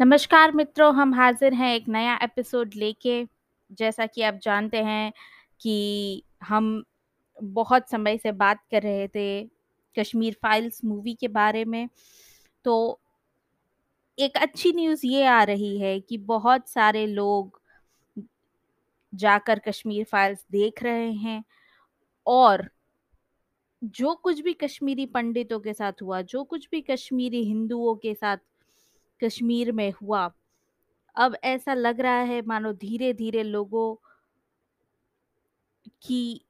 नमस्कार मित्रों, हम हाज़िर हैं एक नया एपिसोड लेके। जैसा कि आप जानते हैं कि हम बहुत समय से बात कर रहे थे कश्मीर फाइल्स मूवी के बारे में। तो एक अच्छी न्यूज़ ये आ रही है कि बहुत सारे लोग जाकर कश्मीर फाइल्स देख रहे हैं और जो कुछ भी कश्मीरी पंडितों के साथ हुआ, जो कुछ भी कश्मीरी हिंदुओं के साथ कश्मीर में हुआ, अब ऐसा लग रहा है मानो धीरे-धीरे लोगों की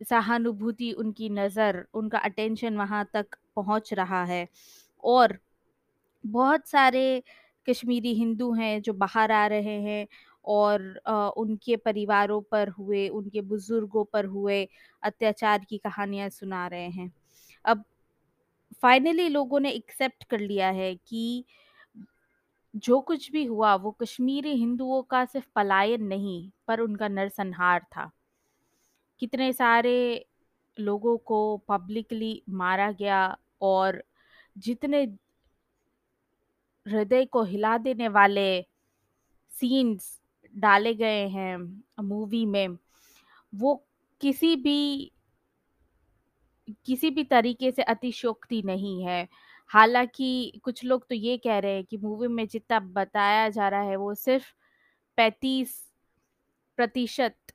सहानुभूति, उनकी नज़र, उनका अटेंशन वहाँ तक पहुँच रहा है और बहुत सारे कश्मीरी हिंदू हैं जो बाहर आ रहे हैं और उनके परिवारों पर हुए, उनके बुज़ुर्गों पर हुए अत्याचार की कहानियाँ सुना रहे हैं। अब फाइनली लोगों ने एक्सेप्ट कर लिया है कि जो कुछ भी हुआ वो कश्मीरी हिंदुओं का सिर्फ़ पलायन नहीं, पर उनका नरसंहार था। कितने सारे लोगों को पब्लिकली मारा गया और जितने हृदय को हिला देने वाले सीन्स डाले गए हैं मूवी में, वो किसी भी किसी भी तरीके से अतिशोक्ति नहीं है। हालाँकि कुछ लोग तो ये कह रहे हैं कि मूवी में जितना बताया जा रहा है वो सिर्फ़ 35%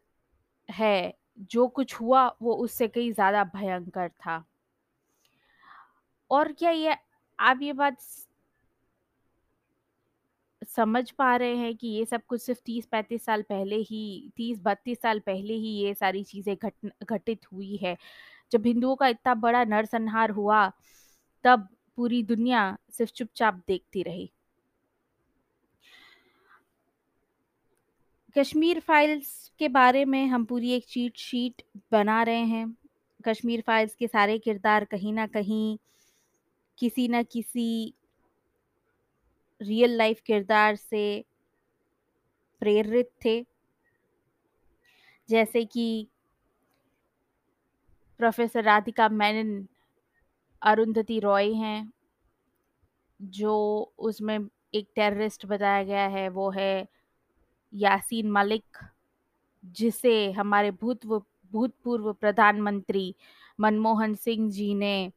है, जो कुछ हुआ वो उससे कहीं ज़्यादा भयंकर था। और क्या ये आप ये बात समझ पा रहे हैं कि ये सब कुछ सिर्फ़ 30-35 साल पहले ही 30-32 साल पहले ही ये सारी चीज़ें घट घटित हुई है। जब हिंदुओं का इतना बड़ा नरसंहार हुआ, तब पूरी दुनिया सिर्फ़ चुपचाप देखती रही। कश्मीर फाइल्स के बारे में हम पूरी एक चीट शीट बना रहे हैं। कश्मीर फाइल्स के सारे किरदार कहीं ना कहीं, किसी न किसी रियल लाइफ़ किरदार से प्रेरित थे। जैसे कि प्रोफ़ेसर राधिका मेनन अरुंधति रॉय हैं। जो उसमें एक टेररिस्ट बताया गया है वो है यासीन मलिक, जिसे हमारे भूतव भूतपूर्व प्रधानमंत्री मनमोहन सिंह जी ने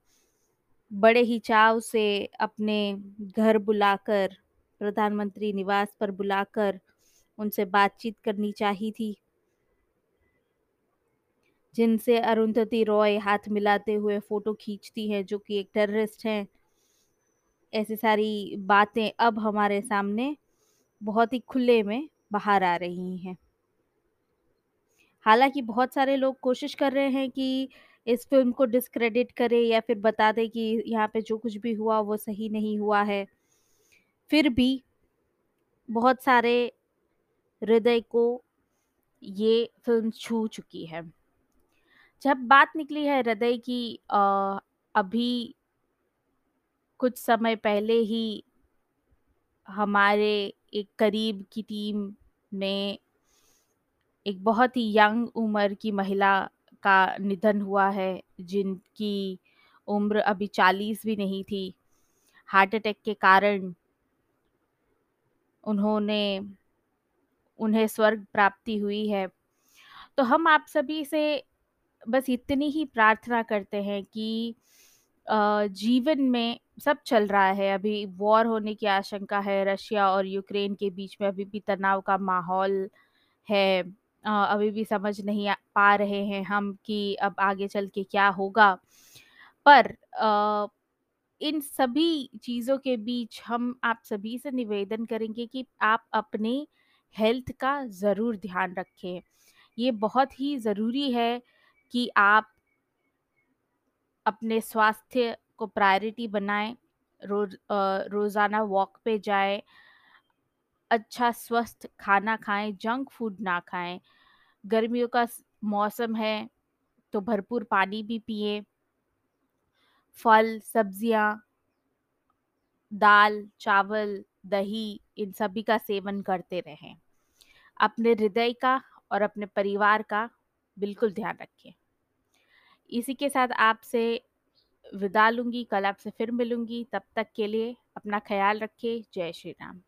बड़े ही चाव से अपने घर बुलाकर, प्रधानमंत्री निवास पर बुलाकर उनसे बातचीत करनी चाहिए थी। जिनसे अरुंधति रॉय हाथ मिलाते हुए फ़ोटो खींचती है, जो कि एक टेररिस्ट हैं। ऐसी सारी बातें अब हमारे सामने बहुत ही खुले में बाहर आ रही हैं। हालाँकि बहुत सारे लोग कोशिश कर रहे हैं कि इस फ़िल्म को डिस्क्रेडिट करें या फिर बता दें कि यहाँ पे जो कुछ भी हुआ वो सही नहीं हुआ है। फिर भी बहुत सारे हृदय को ये फ़िल्म छू चुकी है। जब बात निकली है हृदय की अ, अभी कुछ समय पहले ही हमारे एक करीब की टीम में एक बहुत ही यंग उम्र की महिला का निधन हुआ है, जिनकी उम्र अभी 40 भी नहीं थी। हार्ट अटैक के कारण उन्होंने उन्हें स्वर्ग प्राप्ति हुई है। तो हम आप सभी से बस इतनी ही प्रार्थना करते हैं कि जीवन में सब चल रहा है, अभी वॉर होने की आशंका है, रशिया और यूक्रेन के बीच में अभी भी तनाव का माहौल है। अभी भी समझ नहीं पा रहे हैं हम कि अब आगे चल के क्या होगा। पर इन सभी चीज़ों के बीच हम आप सभी से निवेदन करेंगे कि आप अपने हेल्थ का ज़रूर ध्यान रखें। ये बहुत ही ज़रूरी है कि आप अपने स्वास्थ्य को प्रायोरिटी बनाएँ, रोज़ रोज़ाना वॉक पे जाएँ। अच्छा स्वस्थ खाना खाएँ, जंक फ़ूड ना खाएँ। गर्मियों का मौसम है, तो भरपूर पानी भी पिए फल, सब्ज़ियाँ दाल, चावल, दही इन सभी का सेवन करते रहें। अपने हृदय का और अपने परिवार का बिल्कुल ध्यान रखें। इसी के साथ आपसे विदा लूँगी, कल आपसे फिर मिलूँगी, तब तक के लिए अपना ख़्याल रखिए। जय श्री राम।